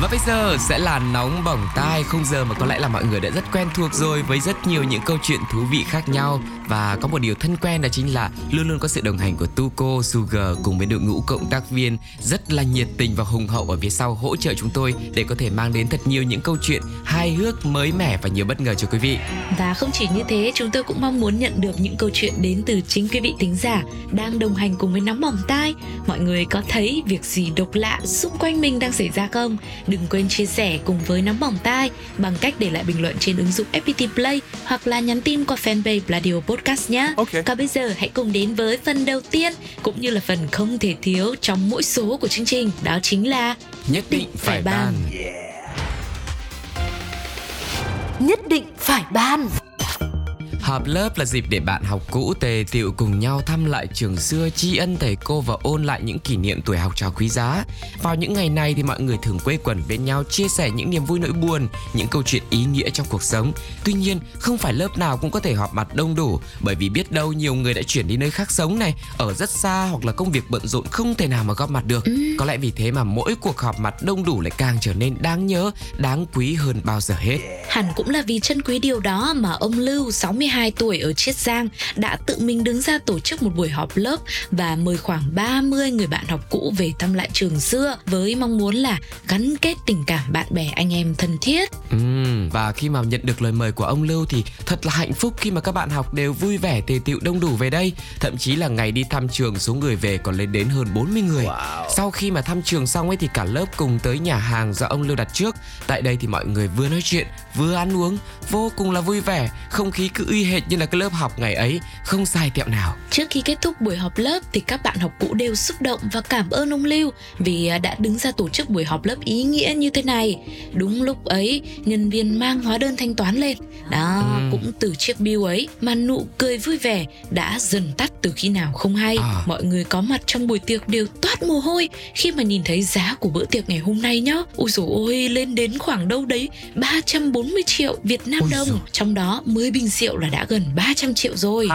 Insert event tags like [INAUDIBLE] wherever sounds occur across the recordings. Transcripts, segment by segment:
và bây giờ sẽ là nóng bỏng tai Không giờ mà có lẽ là mọi người đã rất quen thuộc rồi Với rất nhiều những câu chuyện thú vị khác nhau Và có một điều thân quen đó chính là Luôn luôn có sự đồng hành của Tuco, Sugar Cùng với đội ngũ cộng tác viên Rất là nhiệt tình và hùng hậu ở phía sau Hỗ trợ chúng tôi để có thể mang đến thật nhiều những câu chuyện hài hước, mới mẻ và nhiều bất ngờ cho quý vị Và không chỉ như thế, chúng tôi cũng mong muốn nhận được những câu chuyện đến từ chính quý vị thính giả đang đồng hành cùng với nóng bỏng tai. Mọi người có thấy việc gì độc lạ xung quanh mình đang xảy ra không? Đừng quên chia sẻ cùng với nóng bỏng tai bằng cách để lại bình luận trên ứng dụng FPT Play hoặc là nhắn tin qua fanpage Radio Podcast nhé. Ok. Còn bây giờ hãy cùng đến với phần đầu tiên cũng như là phần không thể thiếu trong mỗi số của chương trình, đó chính là Nhất định phải ban Nhất định phải ban Họp lớp là dịp để bạn học cũ tề tiệu cùng nhau thăm lại trường xưa, tri ân thầy cô và ôn lại những kỷ niệm tuổi học trò quý giá. Vào những ngày này thì mọi người thường quây quần bên nhau chia sẻ những niềm vui nỗi buồn, những câu chuyện ý nghĩa trong cuộc sống. Tuy nhiên, không phải lớp nào cũng có thể họp mặt đông đủ bởi vì biết đâu nhiều người đã chuyển đi nơi khác sống này, ở rất xa hoặc là công việc bận rộn không thể nào mà góp mặt được. Có lẽ vì thế mà mỗi cuộc họp mặt đông đủ lại càng trở nên đáng nhớ, đáng quý hơn bao giờ hết. Hẳn cũng là vì chân quý điều đó mà ông Lưu 62 tuổi ở Chiết Giang đã tự mình đứng ra tổ chức một buổi họp lớp và mời khoảng 30 người bạn học cũ về thăm lại trường xưa với mong muốn là gắn kết tình cảm bạn bè anh em thân thiết. Ừm, và khi mà nhận được lời mời của ông Lưu thì thật là hạnh phúc khi mà các bạn học đều vui vẻ tề tựu đông đủ về đây. Thậm chí là ngày đi thăm trường số người về còn lên đến hơn 40 người. Sau khi mà thăm trường xong ấy thì cả lớp cùng tới nhà hàng do ông Lưu đặt trước. Tại đây thì mọi người vừa nói chuyện, vừa ăn uống, vô cùng là vui vẻ. Không khí cứ y hệt như là cái lớp học ngày ấy, không sai tẹo nào. Trước khi kết thúc buổi họp lớp thì các bạn học cũ đều xúc động và cảm ơn ông Lưu vì à, đã đứng ra tổ chức buổi họp lớp ý nghĩa như thế này. Đúng lúc ấy, nhân viên mang hóa đơn thanh toán lên. Đó, Ừ. cũng từ chiếc bill ấy mà nụ cười vui vẻ đã dần tắt từ khi nào không hay. À. Mọi người có mặt trong buổi tiệc đều toát mồ hôi khi mà nhìn thấy giá của bữa tiệc ngày hôm nay nhá. Ôi dồi ôi, lên đến khoảng đâu đấy 340 triệu Việt Nam Ôi đồng. dồi. Trong đó 10 bình rượu là đã đã gần 300 triệu rồi.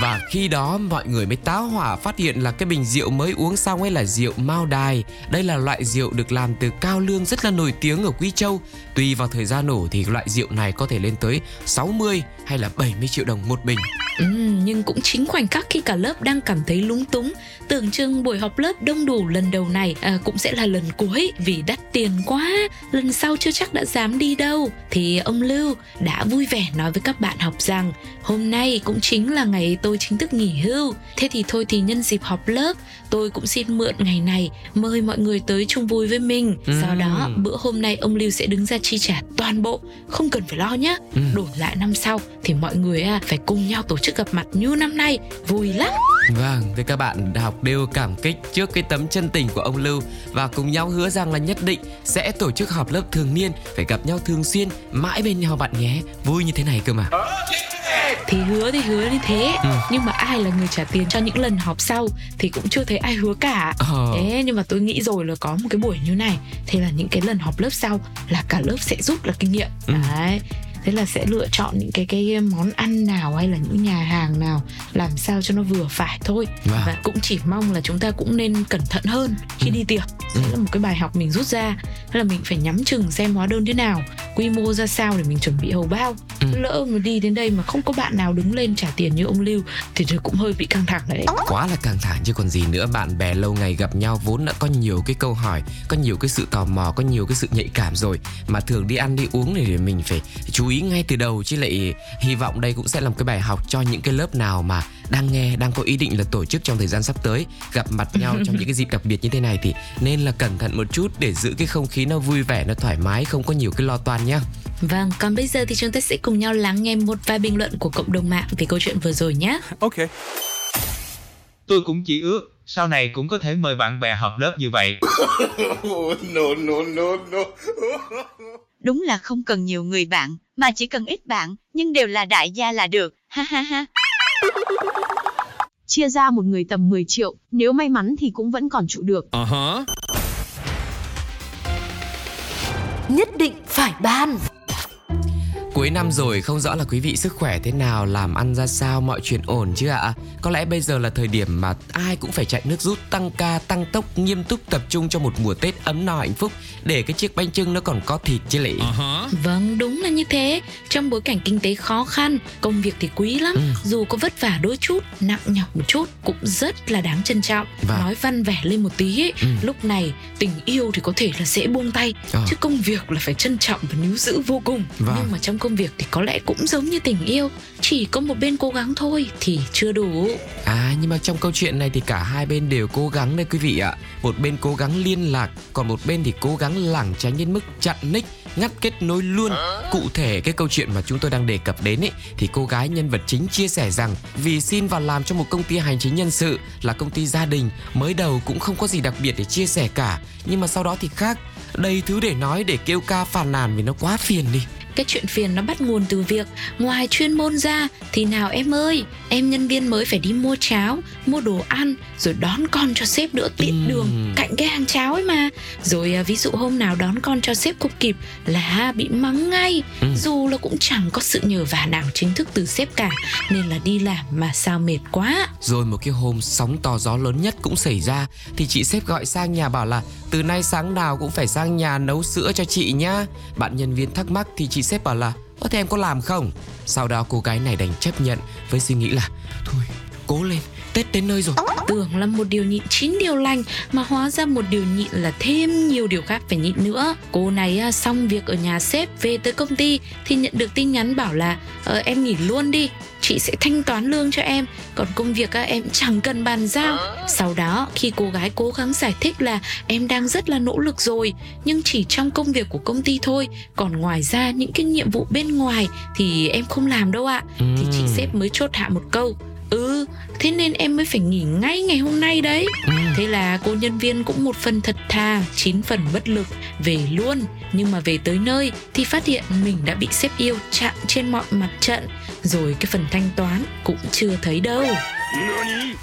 Và khi đó mọi người mới táo hỏa phát hiện là cái bình rượu mới uống xong ấy là rượu Mao Đài. Đây là loại rượu được làm từ cao lương rất là nổi tiếng ở Quý Châu. Tùy vào thời gian nổ thì loại rượu này có thể lên tới 60 hay là 70 triệu đồng một bình. Ừ, nhưng cũng chính khoảnh khắc khi cả lớp đang cảm thấy lúng túng tưởng chừng buổi họp lớp đông đủ lần đầu này à, cũng sẽ là lần cuối vì đắt tiền quá. Lần sau chưa chắc đã dám đi đâu. Thì ông lưu đã vui vẻ nói với các bạn học rằng hôm nay cũng chính là ngày tôi chính thức nghỉ hưu. Thế thì thôi thì nhân dịp họp lớp tôi cũng xin mượn ngày này mời mọi người tới chung vui với mình. Sau đó bữa hôm nay ông lưu sẽ đứng ra chi trả toàn bộ không cần phải lo nhé Ừ. đổi lại năm sau thì mọi người à, phải cùng nhau tổ chức gặp mặt như năm nay vui lắm Vâng, thì các bạn học đều cảm kích trước cái tấm chân tình của ông Lưu và cùng nhau hứa rằng là nhất định sẽ tổ chức họp lớp thường niên, phải gặp nhau thường xuyên, mãi bên nhau bạn nhé. Vui như thế này cơ mà. thì hứa thì hứa như thế Ừ. nhưng mà ai là người trả tiền cho những lần họp sau thì cũng chưa thấy ai hứa cả Ờ. thế nhưng mà tôi nghĩ rồi là có một cái buổi như này thế là những cái lần họp lớp sau là cả lớp sẽ rút là kinh nghiệm Ừ. đấy thế là sẽ lựa chọn những cái cái món ăn nào hay là những nhà hàng nào làm sao cho nó vừa phải thôi. Vâng. và cũng chỉ mong là chúng ta cũng nên cẩn thận hơn khi đi tiệc. Ừ. đấy là một cái bài học mình rút ra. Thế là mình phải nhắm chừng xem hóa đơn thế nào quy mô ra sao để mình chuẩn bị hầu bao. Ừ. lỡ mà đi đến đây mà không có bạn nào đứng lên trả tiền như ông lưu thì tôi cũng hơi bị căng thẳng đấy. Quá là căng thẳng chứ còn gì nữa. Bạn bè lâu ngày gặp nhau vốn đã có nhiều cái câu hỏi Có nhiều cái sự tò mò Có nhiều cái sự nhạy cảm rồi. Mà thường đi ăn đi uống thì mình phải chú ý ngay từ đầu Chứ lại hy vọng đây cũng sẽ là một cái bài học Cho những cái lớp nào mà đang nghe Đang có ý định là tổ chức trong thời gian sắp tới Gặp mặt nhau [LAUGHS] trong những cái dịp đặc biệt như thế này Thì nên là cẩn thận một chút Để giữ cái không khí nó vui vẻ Nó thoải mái Không có nhiều cái lo toan nhá. Vâng còn bây giờ thì chúng ta sẽ cùng nhau lắng nghe một vài bình luận của cộng đồng mạng về câu chuyện vừa rồi nhé Ok. Tôi cũng chỉ ước sau này cũng có thể mời bạn bè họp lớp như vậy. [LAUGHS] Đúng là không cần nhiều người bạn, mà chỉ cần ít bạn, nhưng đều là đại gia là được, ha ha ha. chia ra một người tầm 10 triệu, nếu may mắn thì cũng vẫn còn trụ được. Nhất định phải ban Cuối năm rồi không rõ là quý vị sức khỏe thế nào, làm ăn ra sao, mọi chuyện ổn chứ ạ? Có lẽ bây giờ là thời điểm mà ai cũng phải chạy nước rút, tăng ca, tăng tốc, nghiêm túc tập trung cho một mùa Tết ấm no hạnh phúc để cái chiếc bánh trưng nó còn có thịt chứ lị. Vâng, đúng là như thế. Trong bối cảnh kinh tế khó khăn, công việc thì quý lắm. Ừ. Dù có vất vả đôi chút, nặng nhọc một chút, cũng rất là đáng trân trọng. Vâng. Nói văn vẻ lên một tí ấy, Ừ. lúc này tình yêu thì có thể là dễ buông tay, Ờ. chứ công việc là phải trân trọng và níu giữ vô cùng. Vâng. Nhưng mà trong công việc thì có lẽ cũng giống như tình yêu, chỉ có một bên cố gắng thôi thì chưa đủ. À nhưng mà trong câu chuyện này thì cả hai bên đều cố gắng đấy quý vị ạ. Một bên cố gắng liên lạc, còn một bên thì cố gắng lảng tránh đến mức chặn nick, ngắt kết nối luôn. Cụ thể cái câu chuyện mà chúng tôi đang đề cập đến ấy thì cô gái nhân vật chính chia sẻ rằng vì xin vào làm cho một công ty hành chính nhân sự là công ty gia đình, mới đầu cũng không có gì đặc biệt để chia sẻ cả, nhưng mà sau đó thì khác, đầy thứ để nói để kêu ca phàn nàn vì nó quá phiền đi. Cái chuyện phiền nó bắt nguồn từ việc ngoài chuyên môn ra thì nào em ơi, em nhân viên mới phải đi mua cháo, mua đồ ăn rồi đón con cho sếp nữa tiện Ừm. đường cạnh cái hàng cháo ấy mà. Rồi à, ví dụ hôm nào đón con cho sếp không kịp là bị mắng ngay. Ừm. Dù là cũng chẳng có sự nhờ vả nào chính thức từ sếp cả nên là đi làm mà sao mệt quá. Rồi một cái hôm sóng to gió lớn nhất cũng xảy ra Thì chị sếp gọi sang nhà bảo là Từ nay sáng nào cũng phải sang nhà nấu sữa cho chị nhá Bạn nhân viên thắc mắc thì chị sếp bảo là Ơ thế em có làm không? Sau đó cô gái này đành chấp nhận với suy nghĩ là, Thôi, cố lên Tết đến nơi rồi Tưởng là một điều nhịn chín điều lành mà hóa ra một điều nhịn là thêm nhiều điều khác phải nhịn nữa. Cô này à, xong việc ở nhà sếp về tới công ty thì nhận được tin nhắn bảo là ờ, em nghỉ luôn đi, chị sẽ thanh toán lương cho em, còn công việc à, em chẳng cần bàn giao. Sau đó khi cô gái cố gắng giải thích là em đang rất là nỗ lực rồi, nhưng chỉ trong công việc của công ty thôi, còn ngoài ra những cái nhiệm vụ bên ngoài thì em không làm đâu ạ. Thì chị Ừm. sếp mới chốt hạ một câu Ừ, thế nên em mới phải nghỉ ngay ngày hôm nay đấy. Ừm. Thế là cô nhân viên cũng một phần thật thà, chín phần bất lực Về luôn, nhưng mà về tới nơi thì phát hiện mình đã bị sếp yêu chặn trên mọi mặt trận. Rồi cái phần thanh toán cũng chưa thấy đâu.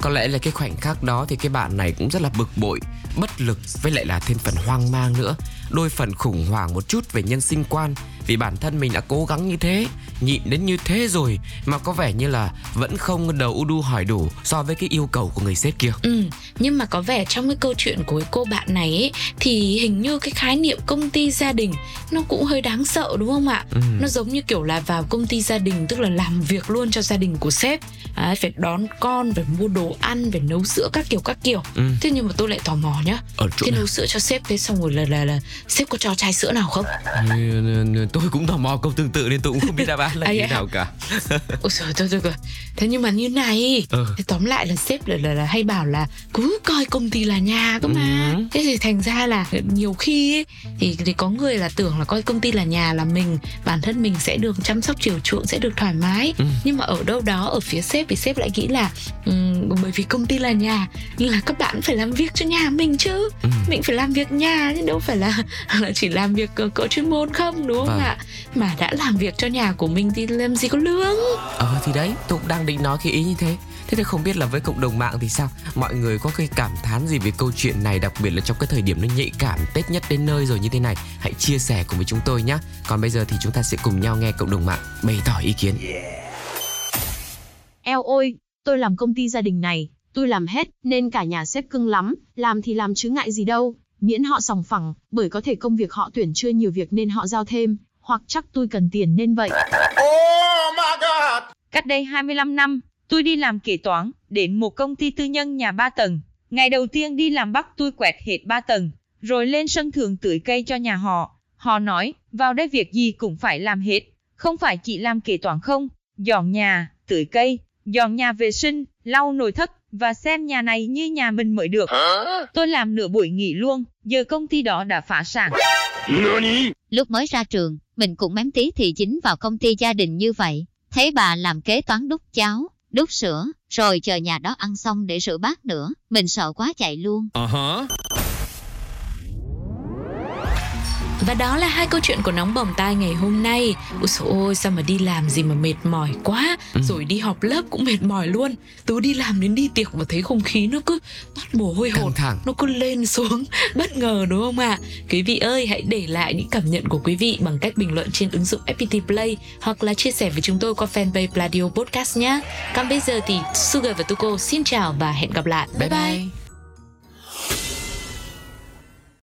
Có lẽ là cái khoảnh khắc đó thì cái bạn này cũng rất là bực bội Bất lực với lại là thêm phần hoang mang nữa. Đôi phần khủng hoảng một chút về nhân sinh quan Vì bản thân mình đã cố gắng như thế Nhịn đến như thế rồi Mà có vẻ như là vẫn không đầu u đu hỏi đủ So với cái yêu cầu của người sếp kia Ừ, nhưng mà có vẻ trong cái câu chuyện của cô bạn này ấy, thì hình như cái khái niệm công ty gia đình nó cũng hơi đáng sợ đúng không ạ? Ừ. Nó giống như kiểu là vào công ty gia đình tức là làm việc luôn cho gia đình của sếp, Đấy, phải đón con, phải mua đồ ăn, phải nấu sữa các kiểu các kiểu. Ừ. Thế nhưng mà tôi lại tò mò nhá. Ở chỗ Thế nào? nấu sữa cho sếp thế xong rồi là là là sếp có cho chai sữa nào không? Tôi cũng tò mò câu tương tự nên tôi cũng không biết đáp án là À, như thế nào cả Ôi trời thôi thôi. Thế nhưng mà như này Ừ. Thế tóm lại là sếp là, là, là hay bảo là cứ coi công ty là nhà cơ mà Ừ. Thế thì thành ra là nhiều khi ấy, thì, thì có người là tưởng là coi công ty là nhà là mình Bản thân mình sẽ được chăm sóc chiều chuộng sẽ được thoải mái Ừ. Nhưng mà ở đâu đó ở phía sếp thì sếp lại nghĩ là ừm, Bởi vì công ty là nhà là các bạn phải làm việc cho nhà mình chứ Ừ. Mình phải làm việc nhà chứ đâu phải là, là [LAUGHS] chỉ làm việc cỡ chuyên môn không đúng không Vâng. Ạ. Mà đã làm việc cho nhà của mình thì làm gì có lương? Ờ thì đấy tôi cũng đang định nói cái ý như thế. Thế thì không biết là với cộng đồng mạng thì sao? Mọi người có cái cảm thán gì về câu chuyện này Đặc biệt là trong cái thời điểm nó nhạy cảm Tết nhất đến nơi rồi như thế này? Hãy chia sẻ cùng với chúng tôi nhé. Còn bây giờ thì chúng ta sẽ cùng nhau nghe cộng đồng mạng Bày tỏ ý kiến. Eo ôi, tôi làm công ty gia đình này, tôi làm hết, nên cả nhà sếp cưng lắm, làm thì làm chứ ngại gì đâu, miễn họ sòng phẳng, bởi có thể công việc họ tuyển chưa nhiều việc nên họ giao thêm, hoặc chắc tôi cần tiền nên vậy. Cách đây 25 năm, tôi đi làm kế toán, đến một công ty tư nhân nhà 3 tầng. Ngày đầu tiên đi làm bắt tôi quẹt hết 3 tầng, rồi lên sân thượng tưới cây cho nhà họ. Họ nói, vào đây việc gì cũng phải làm hết, không phải chỉ làm kế toán không, dọn nhà, tưới cây, dọn nhà vệ sinh, lau nồi thất và xem nhà này như nhà mình mới được. Tôi làm nửa buổi nghỉ luôn, giờ công ty đó đã phá sản. Lúc mới ra trường, mình cũng mém tí thì chính vào công ty gia đình như vậy. Thấy bà làm kế toán đút cháo, đút sữa, rồi chờ nhà đó ăn xong để rửa bát nữa. Mình sợ quá chạy luôn. Và đó là hai câu chuyện của nóng bỏng tai ngày hôm nay. Ôi dồi ôi, sao mà đi làm gì mà mệt mỏi quá. Ừ. Rồi đi học lớp cũng mệt mỏi luôn. Tớ đi làm đến đi tiệc mà thấy không khí nó cứ toát mồ hôi hột. Thẳng. Nó cứ lên xuống [LAUGHS] bất ngờ đúng không ạ? Quý vị ơi, hãy để lại những cảm nhận của quý vị bằng cách bình luận trên ứng dụng FPT Play hoặc là chia sẻ với chúng tôi qua fanpage Pladio Podcast nhé. Còn bây giờ thì Sugar và Tuko xin chào và hẹn gặp lại. Bye bye.